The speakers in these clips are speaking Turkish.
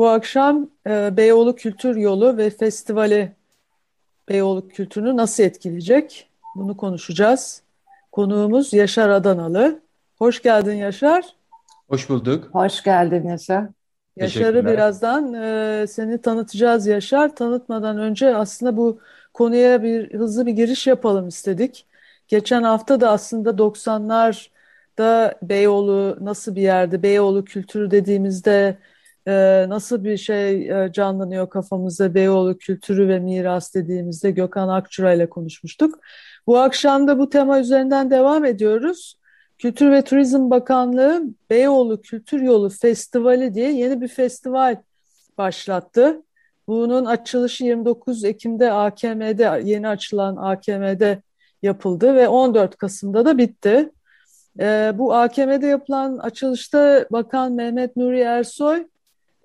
Bu akşam e, Beyoğlu Kültür Yolu ve Festivali Beyoğlu kültürünü nasıl etkileyecek? Bunu konuşacağız. Konuğumuz Yaşar Adanalı. Hoş geldin Yaşar. Hoş bulduk. Hoş geldin Yaşar. Yaşar'ı birazdan e, seni tanıtacağız Yaşar. Tanıtmadan önce aslında bu konuya bir hızlı bir giriş yapalım istedik. Geçen hafta da aslında 90'larda Beyoğlu nasıl bir yerde, Beyoğlu kültürü dediğimizde e, nasıl bir şey e, canlanıyor kafamızda Beyoğlu kültürü ve miras dediğimizde Gökhan Akçura ile konuşmuştuk. Bu akşam da bu tema üzerinden devam ediyoruz. Kültür ve Turizm Bakanlığı Beyoğlu Kültür Yolu Festivali diye yeni bir festival başlattı. Bunun açılışı 29 Ekim'de AKM'de yeni açılan AKM'de yapıldı ve 14 Kasım'da da bitti. E, bu AKM'de yapılan açılışta Bakan Mehmet Nuri Ersoy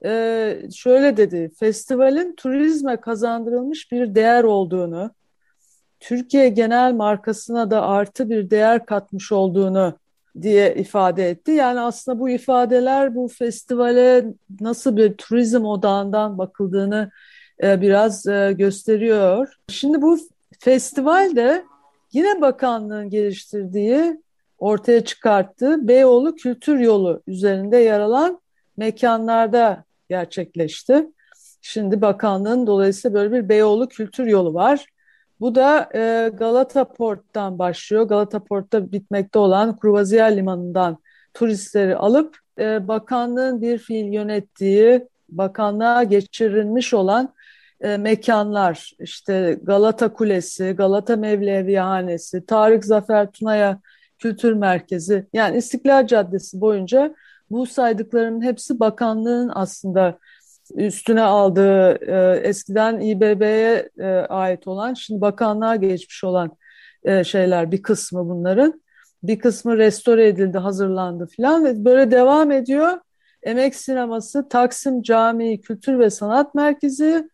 e, şöyle dedi, festivalin turizme kazandırılmış bir değer olduğunu, Türkiye genel markasına da artı bir değer katmış olduğunu diye ifade etti. Yani aslında bu ifadeler bu festivale nasıl bir turizm odağından bakıldığını e, biraz e, gösteriyor. Şimdi bu festival de yine bakanlığın geliştirdiği, ortaya çıkarttığı Beyoğlu Kültür Yolu üzerinde yer alan mekanlarda gerçekleşti. Şimdi bakanlığın dolayısıyla böyle bir Beyoğlu kültür yolu var. Bu da e, Galata Port'tan başlıyor. Galata Port'ta bitmekte olan Kruvaziyer Limanı'ndan turistleri alıp e, bakanlığın bir fiil yönettiği, bakanlığa geçirilmiş olan e, mekanlar, işte Galata Kulesi, Galata Mevlevihanesi, Tarık Zafer Tunaya Kültür Merkezi, yani İstiklal Caddesi boyunca bu saydıklarımın hepsi bakanlığın aslında üstüne aldığı e, eskiden İBB'ye e, ait olan şimdi bakanlığa geçmiş olan e, şeyler bir kısmı bunların. Bir kısmı restore edildi, hazırlandı filan ve böyle devam ediyor. Emek Sineması, Taksim Camii Kültür ve Sanat Merkezi,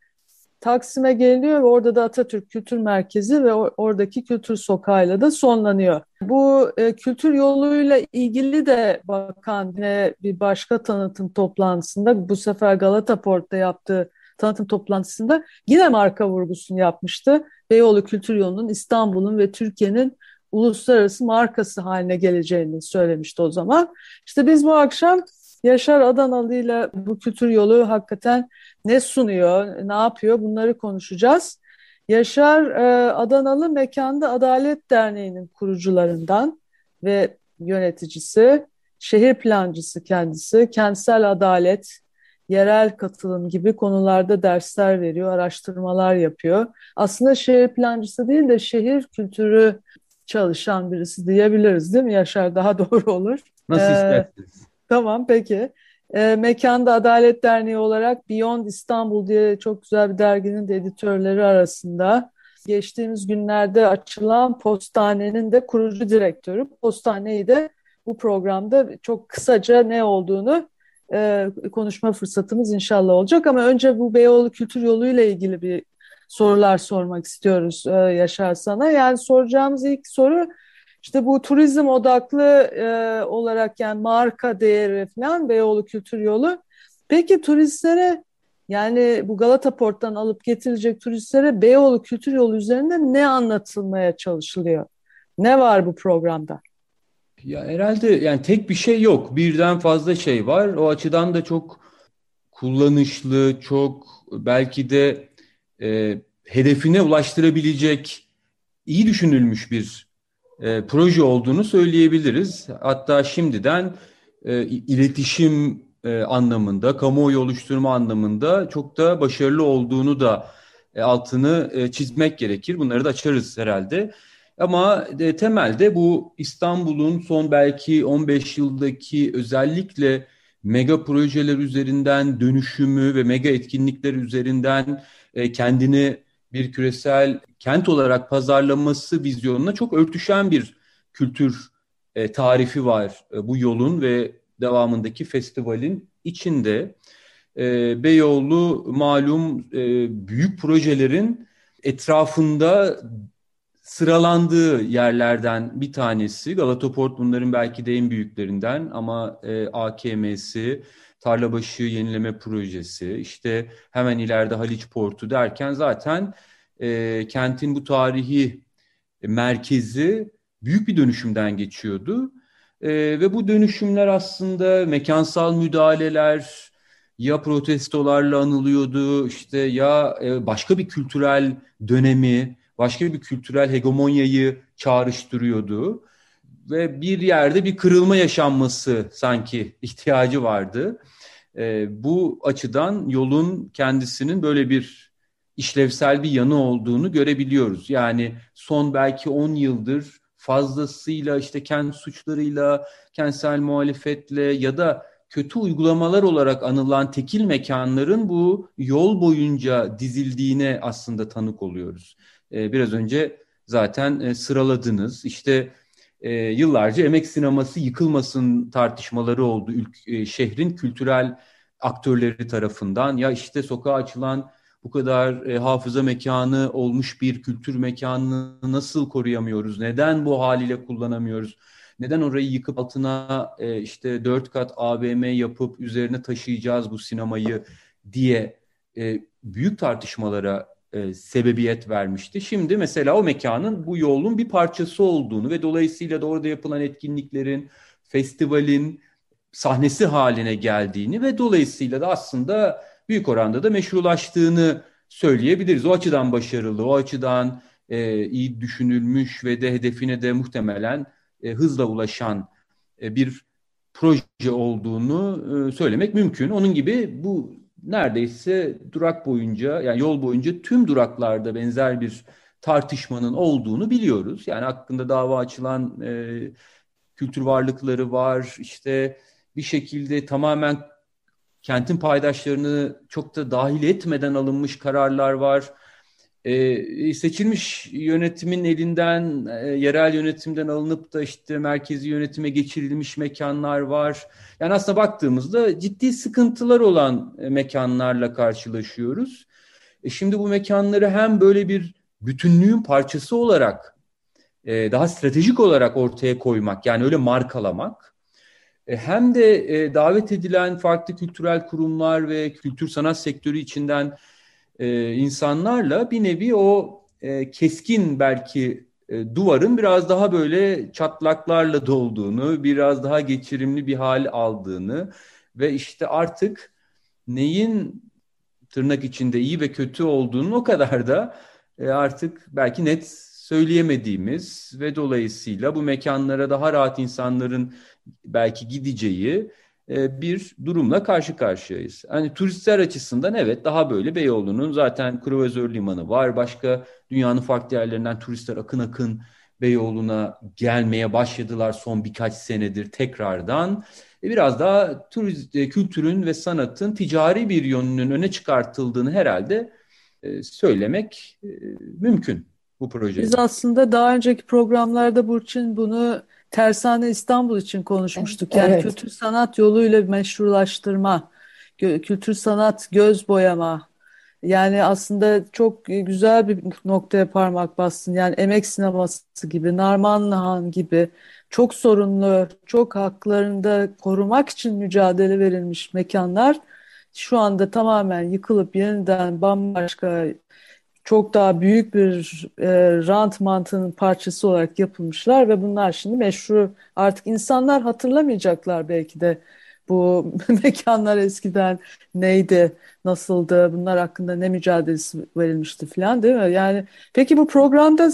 Taksim'e geliyor ve orada da Atatürk Kültür Merkezi ve oradaki kültür sokağıyla da sonlanıyor. Bu e, kültür yoluyla ilgili de bakan yine bir başka tanıtım toplantısında bu sefer Galata Port'ta yaptığı tanıtım toplantısında yine marka vurgusunu yapmıştı. Beyoğlu Kültür Yolu'nun İstanbul'un ve Türkiye'nin uluslararası markası haline geleceğini söylemişti o zaman. İşte biz bu akşam Yaşar Adanalı ile bu kültür yolu hakikaten ne sunuyor, ne yapıyor bunları konuşacağız. Yaşar e, Adanalı Mekanda Adalet Derneği'nin kurucularından ve yöneticisi, şehir plancısı kendisi, kentsel adalet, yerel katılım gibi konularda dersler veriyor, araştırmalar yapıyor. Aslında şehir plancısı değil de şehir kültürü çalışan birisi diyebiliriz değil mi Yaşar? Daha doğru olur. Nasıl ee. Tamam peki. E, Mekanda Adalet Derneği olarak Beyond İstanbul diye çok güzel bir derginin de editörleri arasında geçtiğimiz günlerde açılan Postane'nin de kurucu direktörü. Postane'yi de bu programda çok kısaca ne olduğunu e, konuşma fırsatımız inşallah olacak. Ama önce bu Beyoğlu Kültür Yolu ile ilgili bir sorular sormak istiyoruz e, Yaşar sana. Yani soracağımız ilk soru işte bu turizm odaklı e, olarak yani marka değeri falan Beyoğlu Kültür Yolu. Peki turistlere yani bu Galata Port'tan alıp getirilecek turistlere Beyoğlu Kültür Yolu üzerinde ne anlatılmaya çalışılıyor? Ne var bu programda? Ya herhalde yani tek bir şey yok. Birden fazla şey var. O açıdan da çok kullanışlı, çok belki de e, hedefine ulaştırabilecek iyi düşünülmüş bir e, proje olduğunu söyleyebiliriz. Hatta şimdiden e, iletişim e, anlamında, kamuoyu oluşturma anlamında çok da başarılı olduğunu da e, altını e, çizmek gerekir. Bunları da açarız herhalde. Ama e, temelde bu İstanbul'un son belki 15 yıldaki özellikle mega projeler üzerinden dönüşümü ve mega etkinlikler üzerinden e, kendini bir küresel kent olarak pazarlaması vizyonuna çok örtüşen bir kültür e, tarifi var e, bu yolun ve devamındaki festivalin içinde. E, Beyoğlu malum e, büyük projelerin etrafında sıralandığı yerlerden bir tanesi. Galataport bunların belki de en büyüklerinden ama e, AKM'si, Tarlabaşı Yenileme Projesi, işte hemen ileride Haliç Portu derken zaten e, kentin bu tarihi merkezi büyük bir dönüşümden geçiyordu. E, ve bu dönüşümler aslında mekansal müdahaleler ya protestolarla anılıyordu, işte ya e, başka bir kültürel dönemi, başka bir kültürel hegemonyayı çağrıştırıyordu. Ve bir yerde bir kırılma yaşanması sanki ihtiyacı vardı. E, bu açıdan yolun kendisinin böyle bir işlevsel bir yanı olduğunu görebiliyoruz. Yani son belki 10 yıldır fazlasıyla işte kent suçlarıyla, kentsel muhalefetle ya da kötü uygulamalar olarak anılan tekil mekanların bu yol boyunca dizildiğine aslında tanık oluyoruz. Ee, biraz önce zaten e, sıraladınız. İşte e, yıllarca emek sineması yıkılmasın tartışmaları oldu e, şehrin kültürel aktörleri tarafından. Ya işte sokağa açılan bu kadar e, hafıza mekanı olmuş bir kültür mekanını nasıl koruyamıyoruz? Neden bu haliyle kullanamıyoruz? Neden orayı yıkıp altına e, işte dört kat AVM yapıp üzerine taşıyacağız bu sinemayı diye e, büyük tartışmalara e, sebebiyet vermişti. Şimdi mesela o mekanın bu yolun bir parçası olduğunu ve dolayısıyla da orada yapılan etkinliklerin, festivalin sahnesi haline geldiğini ve dolayısıyla da aslında büyük oranda da meşrulaştığını söyleyebiliriz. O açıdan başarılı, o açıdan e, iyi düşünülmüş ve de hedefine de muhtemelen e, hızla ulaşan e, bir proje olduğunu e, söylemek mümkün. Onun gibi bu neredeyse durak boyunca yani yol boyunca tüm duraklarda benzer bir tartışmanın olduğunu biliyoruz. Yani hakkında dava açılan e, kültür varlıkları var. İşte bir şekilde tamamen kentin paydaşlarını çok da dahil etmeden alınmış kararlar var. Ee, seçilmiş yönetimin elinden, e, yerel yönetimden alınıp da işte merkezi yönetime geçirilmiş mekanlar var. Yani aslında baktığımızda ciddi sıkıntılar olan e, mekanlarla karşılaşıyoruz. E şimdi bu mekanları hem böyle bir bütünlüğün parçası olarak, e, daha stratejik olarak ortaya koymak, yani öyle markalamak hem de e, davet edilen farklı kültürel kurumlar ve kültür sanat sektörü içinden e, insanlarla bir nevi o keskin belki duvarın biraz daha böyle çatlaklarla dolduğunu, biraz daha geçirimli bir hal aldığını ve işte artık neyin tırnak içinde iyi ve kötü olduğunu o kadar da artık belki net söyleyemediğimiz ve dolayısıyla bu mekanlara daha rahat insanların belki gideceği e, bir durumla karşı karşıyayız. Hani turistler açısından evet daha böyle Beyoğlu'nun zaten kruvazör limanı var. Başka dünyanın farklı yerlerinden turistler akın akın Beyoğlu'na gelmeye başladılar son birkaç senedir tekrardan. E, biraz daha turiz, e, kültürün ve sanatın ticari bir yönünün öne çıkartıldığını herhalde söylemek mümkün bu projede. Biz aslında daha önceki programlarda Burçin bunu Tersane İstanbul için konuşmuştuk. Yani Evet. kültür sanat yoluyla meşrulaştırma, kültür sanat göz boyama. Yani aslında çok güzel bir noktaya parmak bastın. Yani emek sineması gibi, Narmanlıhan gibi çok sorunlu, çok haklarında korumak için mücadele verilmiş mekanlar şu anda tamamen yıkılıp yeniden bambaşka çok daha büyük bir e, rant mantığının parçası olarak yapılmışlar ve bunlar şimdi meşru artık insanlar hatırlamayacaklar belki de bu mekanlar eskiden neydi, nasıldı, bunlar hakkında ne mücadelesi verilmişti falan değil mi? Yani peki bu programda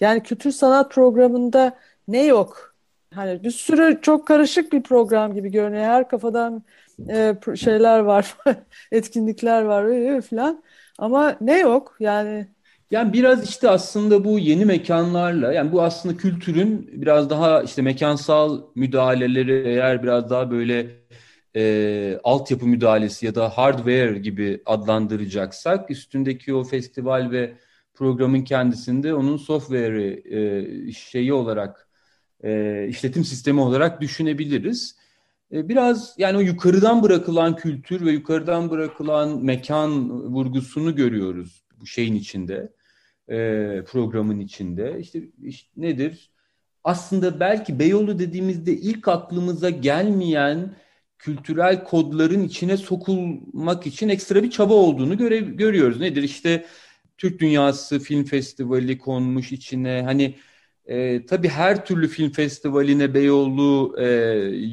yani kültür sanat programında ne yok? Hani bir sürü çok karışık bir program gibi görünüyor. Her kafadan e, şeyler var, etkinlikler var falan. Ama ne yok yani Yani biraz işte aslında bu yeni mekanlarla yani bu aslında kültürün biraz daha işte mekansal müdahaleleri eğer biraz daha böyle e, altyapı müdahalesi ya da hardware gibi adlandıracaksak üstündeki o festival ve programın kendisinde onun software'i e, şeyi olarak e, işletim sistemi olarak düşünebiliriz. E, biraz yani o yukarıdan bırakılan kültür ve yukarıdan bırakılan mekan vurgusunu görüyoruz bu şeyin içinde, e, programın içinde. İşte, işte nedir? Aslında belki Beyoğlu dediğimizde ilk aklımıza gelmeyen kültürel kodların içine sokulmak için ekstra bir çaba olduğunu göre, görüyoruz. Nedir? İşte Türk Dünyası Film Festivali konmuş içine. Hani e, tabii her türlü film festivaline Beyoğlu e,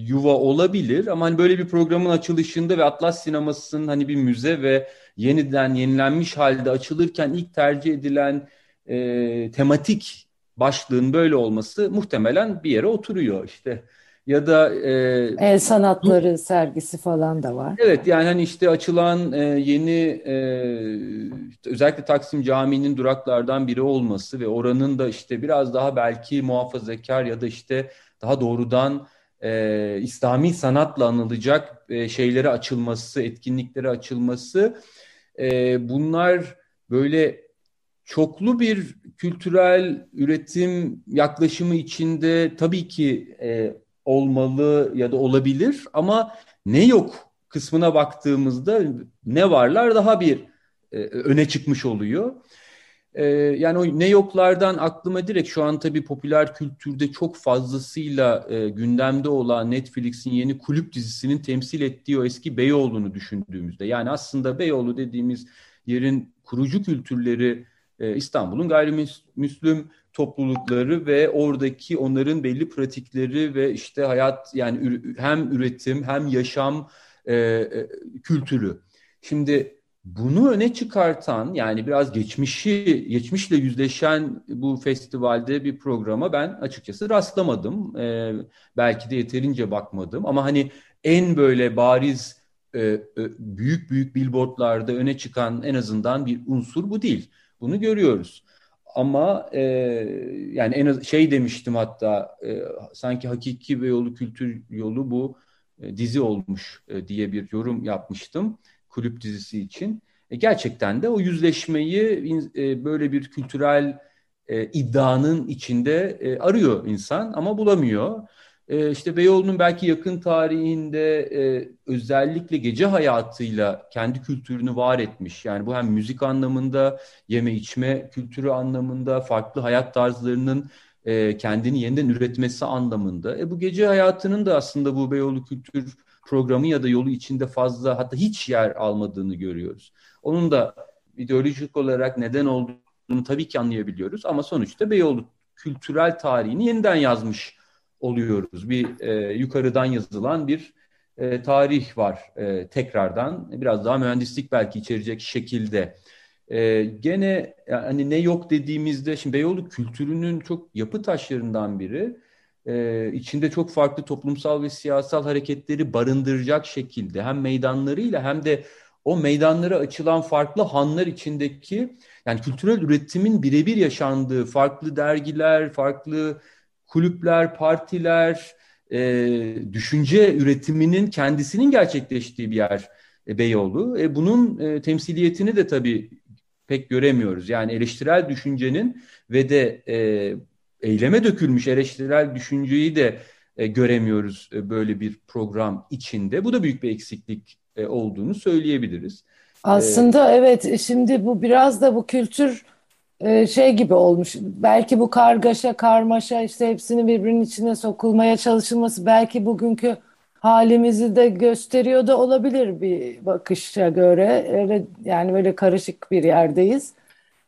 yuva olabilir ama hani böyle bir programın açılışında ve Atlas Sineması'nın hani bir müze ve yeniden yenilenmiş halde açılırken ilk tercih edilen e, tematik başlığın böyle olması muhtemelen bir yere oturuyor. İşte ya da e, el sanatları bu, sergisi falan da var. Evet yani hani işte açılan e, yeni e, özellikle Taksim Camii'nin duraklardan biri olması ve oranın da işte biraz daha belki muhafazakar ya da işte daha doğrudan e, İslami sanatla anılacak e, şeylere açılması, etkinliklere açılması e, bunlar böyle çoklu bir kültürel üretim yaklaşımı içinde tabii ki e, olmalı ya da olabilir ama ne yok kısmına baktığımızda ne varlar daha bir e, öne çıkmış oluyor. E, yani o ne yoklardan aklıma direkt şu an tabii popüler kültürde çok fazlasıyla e, gündemde olan Netflix'in yeni kulüp dizisinin temsil ettiği o eski Beyoğlu'nu düşündüğümüzde yani aslında Beyoğlu dediğimiz yerin kurucu kültürleri İstanbul'un gayrimüslim toplulukları ve oradaki onların belli pratikleri ve işte hayat yani hem üretim hem yaşam e, e, kültürü. Şimdi bunu öne çıkartan yani biraz geçmişi geçmişle yüzleşen bu festivalde bir programa ben açıkçası rastlamadım. E, belki de yeterince bakmadım ama hani en böyle bariz e, büyük büyük billboardlarda öne çıkan en azından bir unsur bu değil. Bunu görüyoruz. Ama e, yani en az şey demiştim hatta e, sanki hakiki ve yolu kültür yolu bu e, dizi olmuş e, diye bir yorum yapmıştım kulüp dizisi için. E, gerçekten de o yüzleşmeyi e, böyle bir kültürel e, iddianın içinde e, arıyor insan ama bulamıyor. E, işte Beyoğlu'nun belki yakın tarihinde e, özellikle gece hayatıyla kendi kültürünü var etmiş. Yani bu hem müzik anlamında, yeme içme kültürü anlamında, farklı hayat tarzlarının e, kendini yeniden üretmesi anlamında. E, bu gece hayatının da aslında bu Beyoğlu Kültür Programı ya da yolu içinde fazla hatta hiç yer almadığını görüyoruz. Onun da ideolojik olarak neden olduğunu tabii ki anlayabiliyoruz ama sonuçta Beyoğlu kültürel tarihini yeniden yazmış oluyoruz. Bir e, yukarıdan yazılan bir e, tarih var e, tekrardan. Biraz daha mühendislik belki içerecek şekilde. E, gene hani ne yok dediğimizde şimdi Beyoğlu kültürünün çok yapı taşlarından biri. E, içinde çok farklı toplumsal ve siyasal hareketleri barındıracak şekilde hem meydanlarıyla hem de o meydanlara açılan farklı hanlar içindeki yani kültürel üretimin birebir yaşandığı farklı dergiler, farklı kulüpler, partiler, e, düşünce üretiminin kendisinin gerçekleştiği bir yer e, Beyoğlu. E, bunun e, temsiliyetini de tabii pek göremiyoruz. Yani eleştirel düşüncenin ve de e, eyleme dökülmüş eleştirel düşünceyi de e, göremiyoruz e, böyle bir program içinde. Bu da büyük bir eksiklik e, olduğunu söyleyebiliriz. Aslında ee, evet şimdi bu biraz da bu kültür e, şey gibi olmuş. Belki bu kargaşa, karmaşa işte hepsini birbirinin içine sokulmaya çalışılması belki bugünkü halimizi de gösteriyor da olabilir bir bakışa göre. Öyle, yani böyle karışık bir yerdeyiz.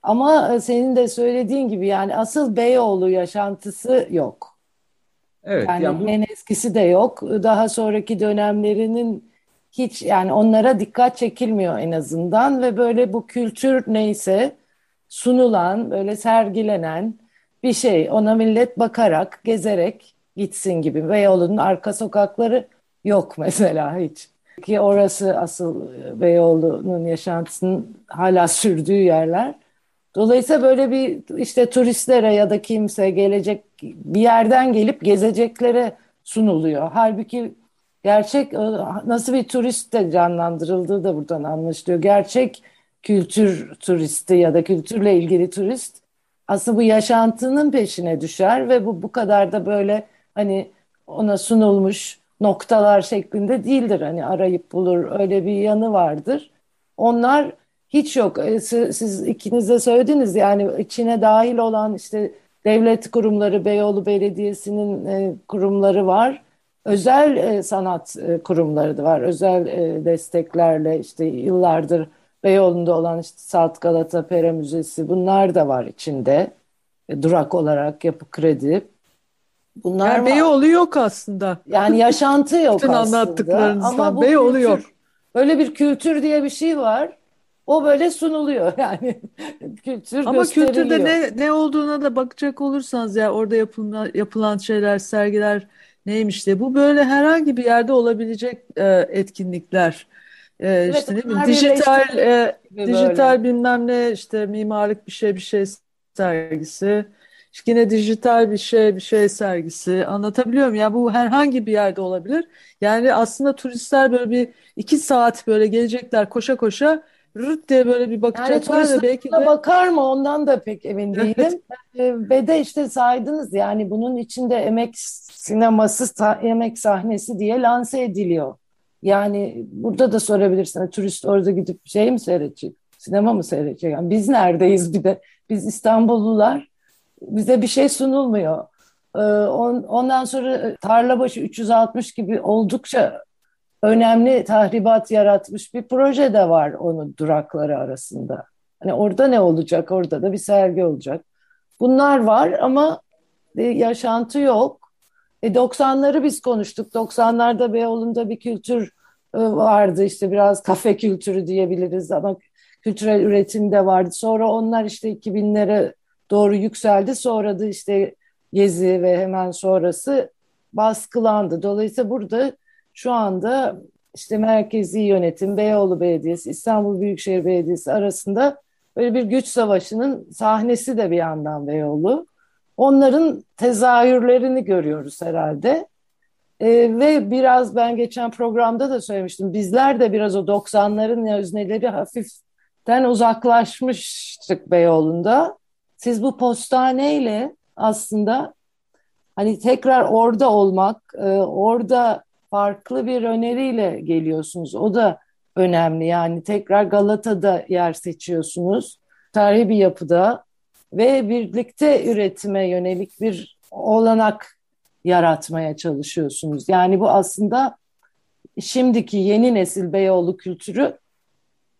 Ama e, senin de söylediğin gibi yani asıl Beyoğlu yaşantısı yok. Evet, yani, yani bu... en eskisi de yok. Daha sonraki dönemlerinin hiç yani onlara dikkat çekilmiyor en azından ve böyle bu kültür neyse sunulan, böyle sergilenen bir şey. Ona millet bakarak, gezerek gitsin gibi. Beyoğlu'nun arka sokakları yok mesela hiç. Ki orası asıl e, Beyoğlu'nun yaşantısının hala sürdüğü yerler. Dolayısıyla böyle bir işte turistlere ya da kimse gelecek bir yerden gelip gezeceklere sunuluyor. Halbuki gerçek e, nasıl bir turist de canlandırıldığı da buradan anlaşılıyor. Gerçek kültür turisti ya da kültürle ilgili turist aslında bu yaşantının peşine düşer ve bu bu kadar da böyle hani ona sunulmuş noktalar şeklinde değildir. Hani arayıp bulur öyle bir yanı vardır. Onlar hiç yok. E, siz ikiniz de söylediniz yani içine dahil olan işte devlet kurumları, Beyoğlu Belediyesi'nin e, kurumları var. Özel e, sanat kurumları da var. Özel desteklerle işte yıllardır Beyoğlu'nda olan işte Salt Galata Pera Müzesi bunlar da var içinde. Durak olarak yapı kredi. Bunlar yani Beyoğlu yok aslında. Yani yaşantı yok Bütün aslında. anlattıklarınızdan Ama bu Beyoğlu kültür, yok. Böyle bir kültür diye bir şey var. O böyle sunuluyor yani kültür Ama kültürde ne ne olduğuna da bakacak olursanız ya orada yapılan yapılan şeyler, sergiler neymiş diye. Bu böyle herhangi bir yerde olabilecek e, etkinlikler. E, evet, işte ne bileyim dijital e, dijital bilmem ne işte mimarlık bir şey bir şey sergisi. İşte yine dijital bir şey bir şey sergisi anlatabiliyor muyum? Yani bu herhangi bir yerde olabilir. Yani aslında turistler böyle bir iki saat böyle gelecekler koşa koşa rırt diye böyle bir bakacaklar yani ve belki de bakar mı ondan da pek emin değilim. Evet. Ve de işte saydınız yani bunun içinde emek sineması, emek sahnesi diye lanse ediliyor. Yani burada da sorabilirsin turist orada gidip şey mi seyredecek? Sinema mı seyredecek? Yani biz neredeyiz bir de? Biz İstanbullular bize bir şey sunulmuyor. Ee, ondan sonra Tarlabaşı 360 gibi oldukça önemli tahribat yaratmış bir proje de var onun durakları arasında. Hani orada ne olacak? Orada da bir sergi olacak. Bunlar var ama yaşantı yok. E 90'ları biz konuştuk. 90'larda Beyoğlu'nda bir kültür e, vardı. İşte biraz kafe kültürü diyebiliriz ama kültürel üretim de vardı. Sonra onlar işte 2000'lere doğru yükseldi. Sonra da işte Gezi ve hemen sonrası baskılandı. Dolayısıyla burada şu anda işte merkezi yönetim, Beyoğlu Belediyesi, İstanbul Büyükşehir Belediyesi arasında böyle bir güç savaşının sahnesi de bir yandan Beyoğlu. Onların tezahürlerini görüyoruz herhalde. ee, ve biraz ben geçen programda da söylemiştim. Bizler de biraz o 90'ların özneleri hafiften uzaklaşmıştık Beyoğlu'nda. Siz bu postaneyle aslında hani tekrar orada olmak, e, orada farklı bir öneriyle geliyorsunuz. O da önemli. Yani tekrar Galata'da yer seçiyorsunuz. Tarihi bir yapıda ve birlikte üretime yönelik bir olanak yaratmaya çalışıyorsunuz. Yani bu aslında şimdiki yeni nesil Beyoğlu kültürü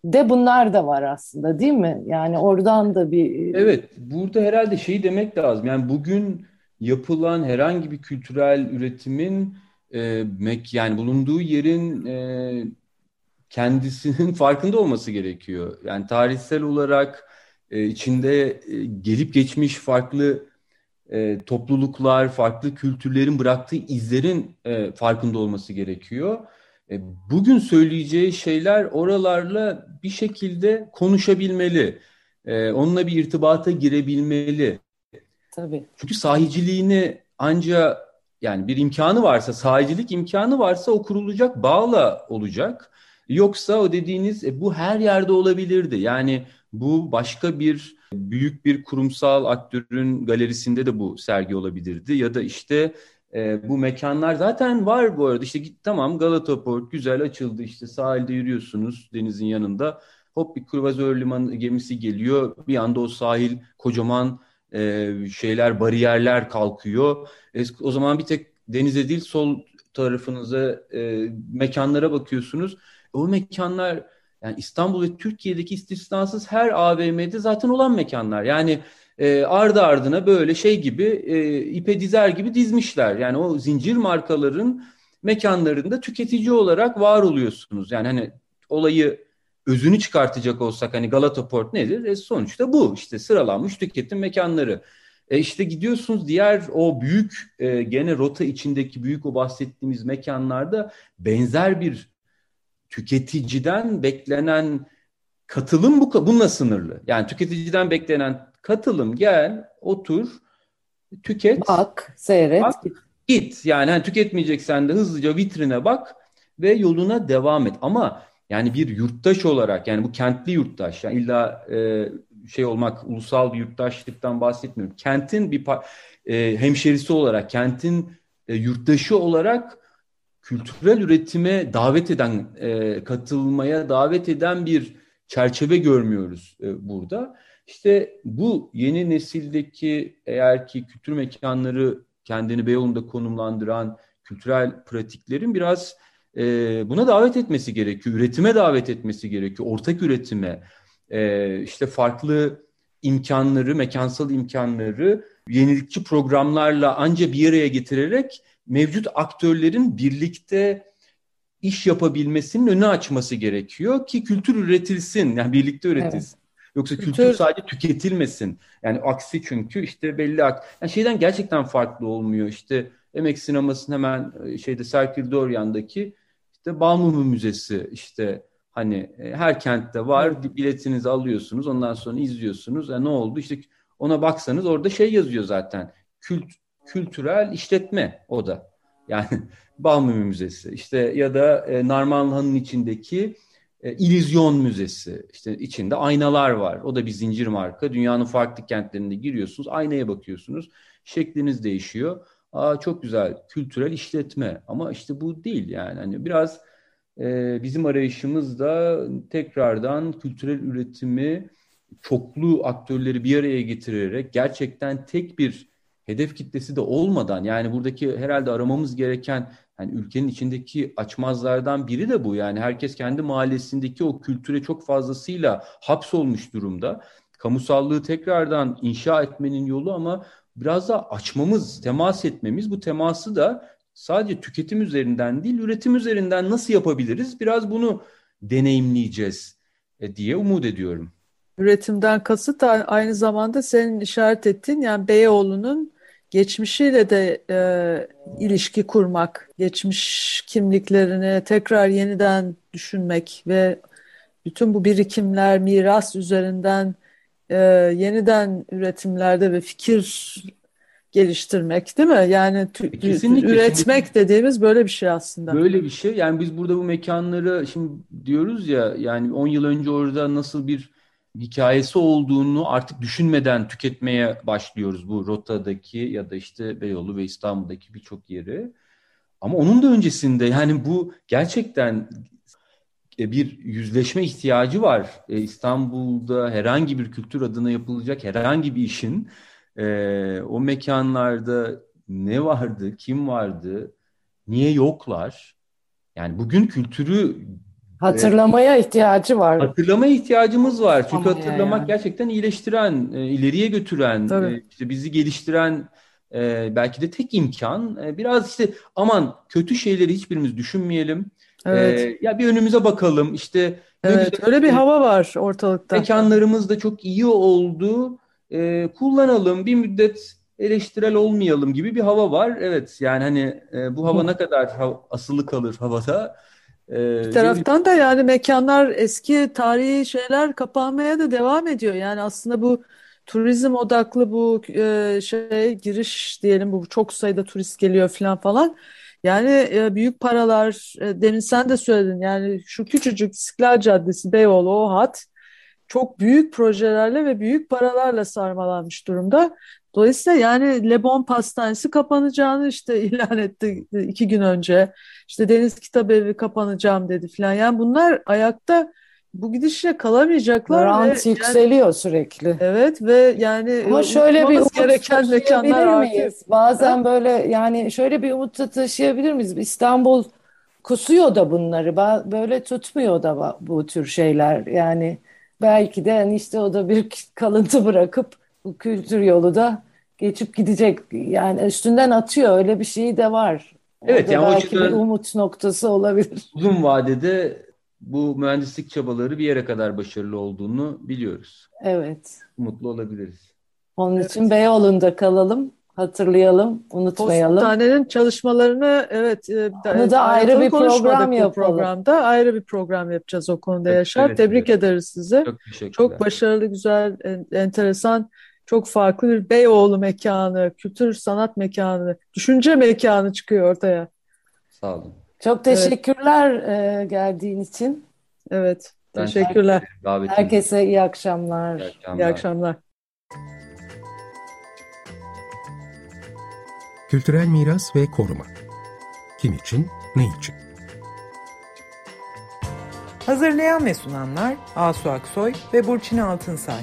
de bunlar da var aslında değil mi? Yani oradan da bir... Evet, burada herhalde şeyi demek lazım. Yani bugün yapılan herhangi bir kültürel üretimin e, yani bulunduğu yerin e, kendisinin farkında olması gerekiyor. Yani tarihsel olarak e, içinde e, gelip geçmiş farklı e, topluluklar, farklı kültürlerin bıraktığı izlerin e, farkında olması gerekiyor. E, bugün söyleyeceği şeyler oralarla bir şekilde konuşabilmeli. E, onunla bir irtibata girebilmeli. Tabii. Çünkü sahiciliğini ancak yani bir imkanı varsa, sahicilik imkanı varsa o kurulacak bağla olacak. Yoksa o dediğiniz e, bu her yerde olabilirdi. Yani bu başka bir büyük bir kurumsal aktörün galerisinde de bu sergi olabilirdi. Ya da işte e, bu mekanlar zaten var bu arada. İşte git tamam Galata Port güzel açıldı işte sahilde yürüyorsunuz denizin yanında. Hop bir kruvazör liman gemisi geliyor. Bir anda o sahil kocaman e, şeyler bariyerler kalkıyor. E, o zaman bir tek denize değil sol tarafınıza e, mekanlara bakıyorsunuz. O mekanlar yani İstanbul ve Türkiye'deki istisnasız her AVM'de zaten olan mekanlar. Yani e, ardı ardına böyle şey gibi e, ipe dizer gibi dizmişler. Yani o zincir markaların mekanlarında tüketici olarak var oluyorsunuz. Yani hani olayı özünü çıkartacak olsak hani Galata Port nedir? E, sonuçta bu işte sıralanmış tüketim mekanları. E işte gidiyorsunuz diğer o büyük e, gene rota içindeki büyük o bahsettiğimiz mekanlarda benzer bir tüketiciden beklenen katılım bu bununla sınırlı. Yani tüketiciden beklenen katılım gel, otur, tüket. Bak, seyret. Bak, Git yani hani tüketmeyeceksen de hızlıca vitrine bak ve yoluna devam et. Ama yani bir yurttaş olarak yani bu kentli yurttaş yani illa e, şey olmak ulusal bir yurttaşlıktan bahsetmiyorum. Kentin bir e, hemşerisi olarak, kentin e, yurttaşı olarak kültürel üretime davet eden, e, katılmaya davet eden bir çerçeve görmüyoruz e, burada. İşte bu yeni nesildeki eğer ki kültür mekanları kendini Beyoğlu'nda konumlandıran kültürel pratiklerin biraz e, buna davet etmesi gerekiyor. Üretime davet etmesi gerekiyor. Ortak üretime, e, işte farklı imkanları, mekansal imkanları yenilikçi programlarla anca bir araya getirerek mevcut aktörlerin birlikte iş yapabilmesinin önü açması gerekiyor ki kültür üretilsin, yani birlikte üretilsin. Evet. Yoksa kültür, kültür sadece tüketilmesin. Yani aksi çünkü işte belli yani şeyden gerçekten farklı olmuyor. İşte Emek Sineması'nın hemen e, şeyde Serkil Doryan'daki işte Balmumu Müzesi işte hani e, her kentte var. Biletinizi alıyorsunuz. Ondan sonra izliyorsunuz. E ne oldu? İşte ona baksanız orada şey yazıyor zaten. Kült, kültürel işletme o da. Yani Balmumu Müzesi. İşte ya da e, Narmanlıhan'ın içindeki e, İllüzyon Müzesi. İşte içinde aynalar var. O da bir zincir marka. Dünyanın farklı kentlerinde giriyorsunuz. Aynaya bakıyorsunuz. Şekliniz değişiyor. Aa çok güzel. Kültürel işletme. Ama işte bu değil yani. Hani biraz e, bizim arayışımız da tekrardan kültürel üretimi çoklu aktörleri bir araya getirerek gerçekten tek bir hedef kitlesi de olmadan yani buradaki herhalde aramamız gereken yani ülkenin içindeki açmazlardan biri de bu. Yani herkes kendi mahallesindeki o kültüre çok fazlasıyla hapsolmuş durumda. Kamusallığı tekrardan inşa etmenin yolu ama biraz da açmamız, temas etmemiz. Bu teması da sadece tüketim üzerinden değil, üretim üzerinden nasıl yapabiliriz? Biraz bunu deneyimleyeceğiz e, diye umut ediyorum. Üretimden kasıt aynı zamanda senin işaret ettiğin yani Beyoğlu'nun geçmişiyle de e, ilişki kurmak, geçmiş kimliklerini tekrar yeniden düşünmek ve bütün bu birikimler, miras üzerinden e, yeniden üretimlerde ve fikir geliştirmek değil mi? Yani Kesinlikle. üretmek şimdi, dediğimiz böyle bir şey aslında. Böyle bir şey. Yani biz burada bu mekanları şimdi diyoruz ya yani 10 yıl önce orada nasıl bir hikayesi olduğunu artık düşünmeden tüketmeye başlıyoruz bu rotadaki ya da işte Beyoğlu ve İstanbul'daki birçok yeri. Ama onun da öncesinde yani bu gerçekten e, bir yüzleşme ihtiyacı var. E, İstanbul'da herhangi bir kültür adına yapılacak herhangi bir işin e, o mekanlarda ne vardı, kim vardı, niye yoklar? Yani bugün kültürü Hatırlamaya e, ihtiyacı var. Hatırlamaya ihtiyacımız var. Çünkü Ama hatırlamak yani. gerçekten iyileştiren, e, ileriye götüren, e, işte bizi geliştiren e, belki de tek imkan. E, biraz işte aman kötü şeyleri hiçbirimiz düşünmeyelim. Evet. E, ya bir önümüze bakalım. İşte evet, güzel, öyle bir hava var ortalıkta. Mekanlarımız da çok iyi oldu. E, kullanalım. Bir müddet eleştirel olmayalım gibi bir hava var. Evet yani hani e, bu hava ne kadar asılı kalır havada ee, bir taraftan da yani mekanlar eski tarihi şeyler kapanmaya da devam ediyor. Yani aslında bu turizm odaklı bu e, şey giriş diyelim bu çok sayıda turist geliyor falan falan. Yani e, büyük paralar e, demin sen de söyledin yani şu küçücük İstiklal Caddesi Beyoğlu o hat çok büyük projelerle ve büyük paralarla sarmalanmış durumda. Dolayısıyla yani Le Bon Pastanesi kapanacağını işte ilan etti iki gün önce. İşte Deniz Kitabevi kapanacağım dedi falan. Yani bunlar ayakta bu gidişle kalamayacaklar. Rant ve yükseliyor yani, sürekli. Evet ve yani ama şöyle bir umut gereken mekanlar miyiz? Bazen ha? böyle yani şöyle bir umut da taşıyabilir miyiz? İstanbul kusuyor da bunları. Böyle tutmuyor da bu tür şeyler. Yani belki de işte o da bir kalıntı bırakıp bu kültür yolu da geçip gidecek. Yani üstünden atıyor öyle bir şey de var. Evet yani belki bir umut noktası olabilir. Uzun vadede bu mühendislik çabaları bir yere kadar başarılı olduğunu biliyoruz. Evet. Mutlu olabiliriz. Onun evet. için Beyoğlu'nda kalalım, hatırlayalım, unutmayalım. Postanenin çalışmalarını evet e, Onu da ayrı bir program yapalım. Programda ayrı bir program yapacağız o konuda Yaşar. Evet, Tebrik evet. ederiz sizi. Çok teşekkürler. Çok başarılı, güzel, enteresan çok farklı bir Beyoğlu mekanı, kültür sanat mekanı, düşünce mekanı çıkıyor ortaya. Sağ olun. Çok teşekkürler e, geldiğin için. Evet, Ben teşekkürler. Davetiniz. Herkese iyi akşamlar. İyi İyi akşamlar. akşamlar. Kültürel miras ve koruma. Kim için, ne için? Hazırlayan ve sunanlar Asu Aksoy ve Burçin Altınsay.